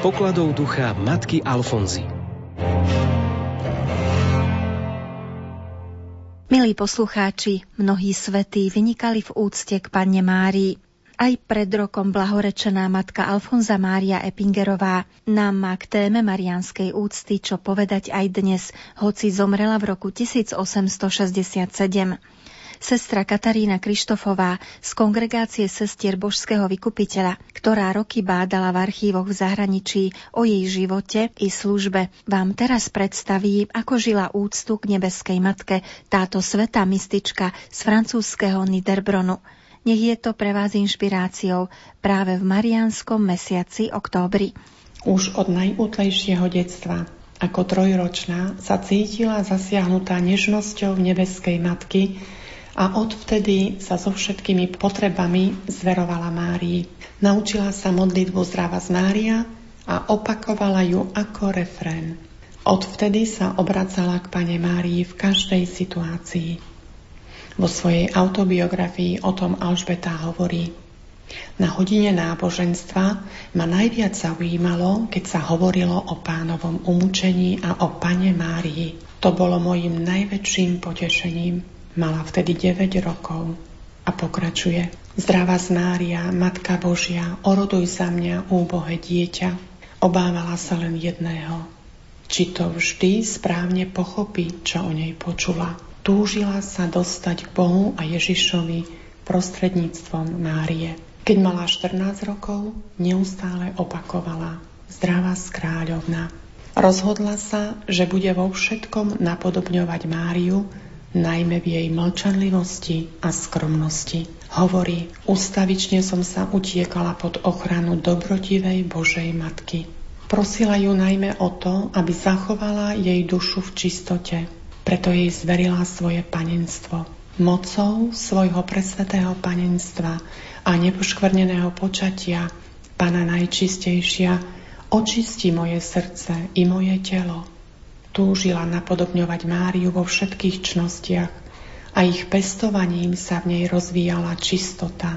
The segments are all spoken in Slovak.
pokladov ducha matky Alfonzy. Milí poslucháči, mnohí svetí vynikali v úcte k Panne Márii. Aj pred rokom blahorečená matka Alfonza Mária Epingerová nám má k téme marianskej úcty čo povedať aj dnes, hoci zomrela v roku 1867. Sestra Katarína Krištofová z kongregácie sestier Božského vykupiteľa, ktorá roky bádala v archívoch v zahraničí o jej živote i službe, vám teraz predstaví, ako žila úctu k nebeskej matke táto sveta mystička z francúzského Niederbronu. Nech je to pre vás inšpiráciou práve v marianskom mesiaci októbri. Už od najútlejšieho detstva ako trojročná sa cítila zasiahnutá nežnosťou nebeskej matky, a odvtedy sa so všetkými potrebami zverovala Márii. Naučila sa modlitbu Zdrava z Mária a opakovala ju ako refrén. Odvtedy sa obracala k Pane Márii v každej situácii. Vo svojej autobiografii o tom Alžbeta hovorí Na hodine náboženstva ma najviac zaujímalo, keď sa hovorilo o pánovom umúčení a o Pane Márii. To bolo mojim najväčším potešením. Mala vtedy 9 rokov a pokračuje. Zdravá z Mária, Matka Božia, oroduj za mňa, úbohe dieťa. Obávala sa len jedného. Či to vždy správne pochopí, čo o nej počula. Túžila sa dostať k Bohu a Ježišovi prostredníctvom Márie. Keď mala 14 rokov, neustále opakovala Zdravá skráľovna. Rozhodla sa, že bude vo všetkom napodobňovať Máriu, najmä v jej mlčanlivosti a skromnosti. Hovorí, ustavične som sa utiekala pod ochranu dobrotivej Božej Matky. Prosila ju najmä o to, aby zachovala jej dušu v čistote. Preto jej zverila svoje panenstvo. Mocou svojho presvetého panenstva a nepoškvrneného počatia, Pana najčistejšia, očisti moje srdce i moje telo túžila napodobňovať Máriu vo všetkých čnostiach a ich pestovaním sa v nej rozvíjala čistota.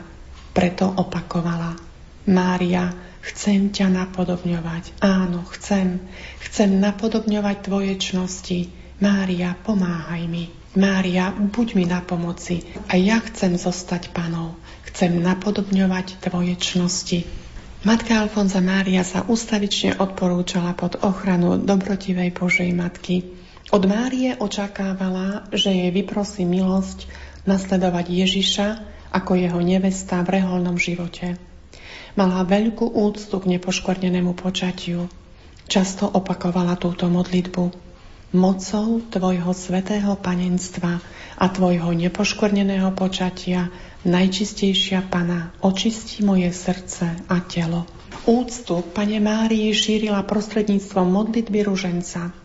Preto opakovala Mária, chcem ťa napodobňovať. Áno, chcem. Chcem napodobňovať tvoje čnosti. Mária, pomáhaj mi. Mária, buď mi na pomoci. A ja chcem zostať panou. Chcem napodobňovať tvoje čnosti. Matka Alfonza Mária sa ustavične odporúčala pod ochranu dobrotivej Božej Matky. Od Márie očakávala, že jej vyprosí milosť nasledovať Ježiša ako jeho nevesta v reholnom živote. Mala veľkú úctu k nepoškvrnenému počatiu. Často opakovala túto modlitbu. Mocou Tvojho svetého panenstva a Tvojho nepoškvrneného počatia Najčistejšia Pana, očisti moje srdce a telo. Úctu Pane Márii šírila prostredníctvom modlitby ruženca.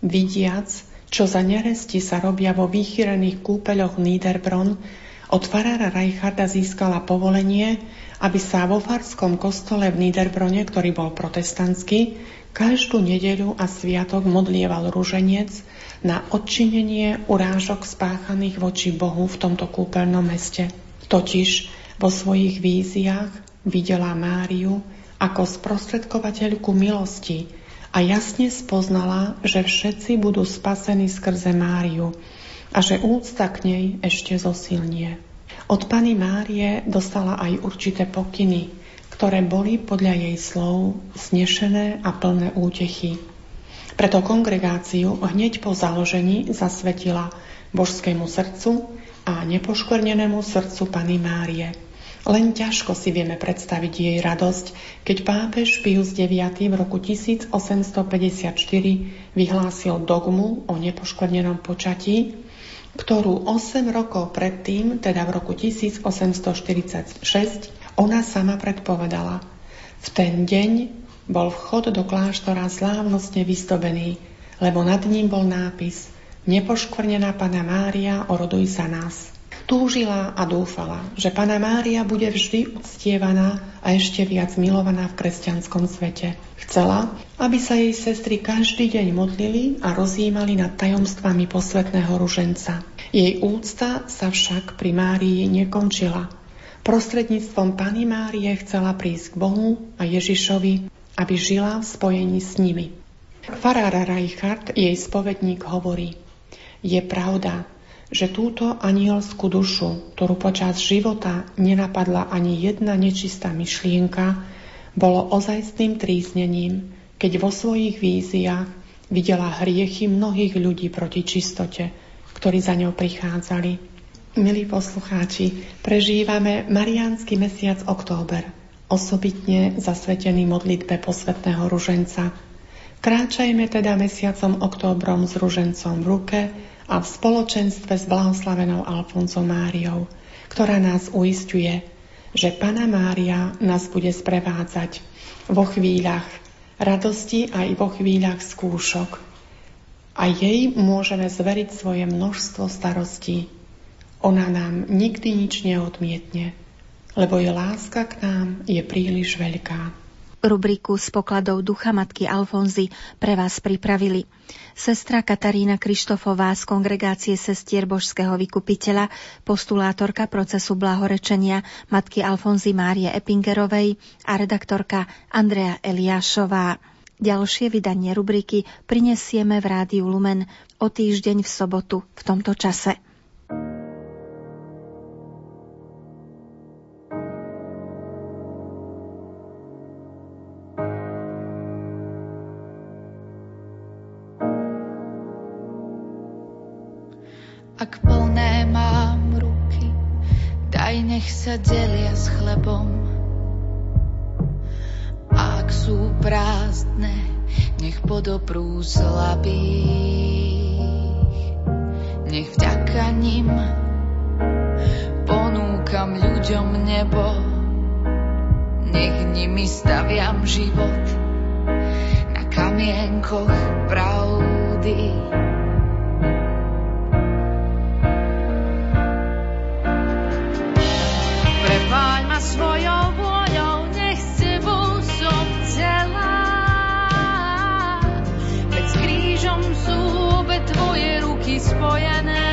Vidiac, čo za neresti sa robia vo vychýrených kúpeľoch Niederbronn, od farára Reicharda získala povolenie, aby sa vo farskom kostole v Niederbrone, ktorý bol protestantský, každú nedeľu a sviatok modlieval ruženec na odčinenie urážok spáchaných voči Bohu v tomto kúpeľnom meste. Totiž vo svojich víziách videla Máriu ako sprostredkovateľku milosti a jasne spoznala, že všetci budú spasení skrze Máriu a že úcta k nej ešte zosilnie. Od Pany Márie dostala aj určité pokyny, ktoré boli podľa jej slov znešené a plné útechy. Preto kongregáciu hneď po založení zasvetila božskému srdcu a nepoškvrnenému srdcu Pany Márie. Len ťažko si vieme predstaviť jej radosť, keď pápež Pius IX v roku 1854 vyhlásil dogmu o nepoškvrnenom počatí, ktorú 8 rokov predtým, teda v roku 1846, ona sama predpovedala. V ten deň bol vchod do kláštora slávnostne vystobený, lebo nad ním bol nápis – Nepoškvrnená Pana Mária, oroduj za nás. Túžila a dúfala, že Pana Mária bude vždy uctievaná a ešte viac milovaná v kresťanskom svete. Chcela, aby sa jej sestry každý deň modlili a rozjímali nad tajomstvami posvetného ruženca. Jej úcta sa však pri Márii nekončila. Prostredníctvom Pany Márie chcela prísť k Bohu a Ježišovi aby žila v spojení s nimi. Farára Reichardt, jej spovedník, hovorí Je pravda, že túto anielskú dušu, ktorú počas života nenapadla ani jedna nečistá myšlienka, bolo ozajstným tríznením, keď vo svojich víziách videla hriechy mnohých ľudí proti čistote, ktorí za ňou prichádzali. Milí poslucháči, prežívame mariánsky mesiac október, osobitne zasvetený modlitbe posvetného ruženca. Kráčajme teda mesiacom októbrom s ružencom v ruke a v spoločenstve s blahoslavenou Alfonzou Máriou, ktorá nás uistuje, že Pana Mária nás bude sprevádzať vo chvíľach radosti aj vo chvíľach skúšok. A jej môžeme zveriť svoje množstvo starostí, ona nám nikdy nič neodmietne, lebo je láska k nám je príliš veľká. Rubriku z pokladov ducha matky Alfonzy pre vás pripravili sestra Katarína Krištofová z kongregácie sestier Božského vykupiteľa, postulátorka procesu blahorečenia matky Alfonzy Márie Epingerovej a redaktorka Andrea Eliášová. Ďalšie vydanie rubriky prinesieme v Rádiu Lumen o týždeň v sobotu v tomto čase. Ak plné mám ruky, daj nech sa delia s chlebom. Ak sú prázdne, nech podobrú slabých. Nech vďaka nim ponúkam ľuďom nebo, nech nimi staviam život na kamienkoch pravdy. svojou vôľou nech s tebou som celá. Veď s krížom sú tvoje ruky spojené.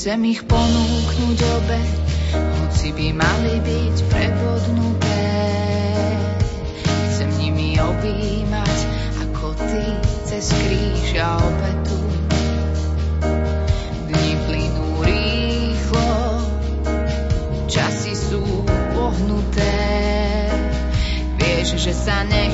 Chcem ich ponúknuť obe, hoci by mali byť prevodnuté. Chcem nimi objímať, ako ty cez kríž a obetu. Dni plynú rýchlo, časy sú pohnuté. Vieš, že sa ne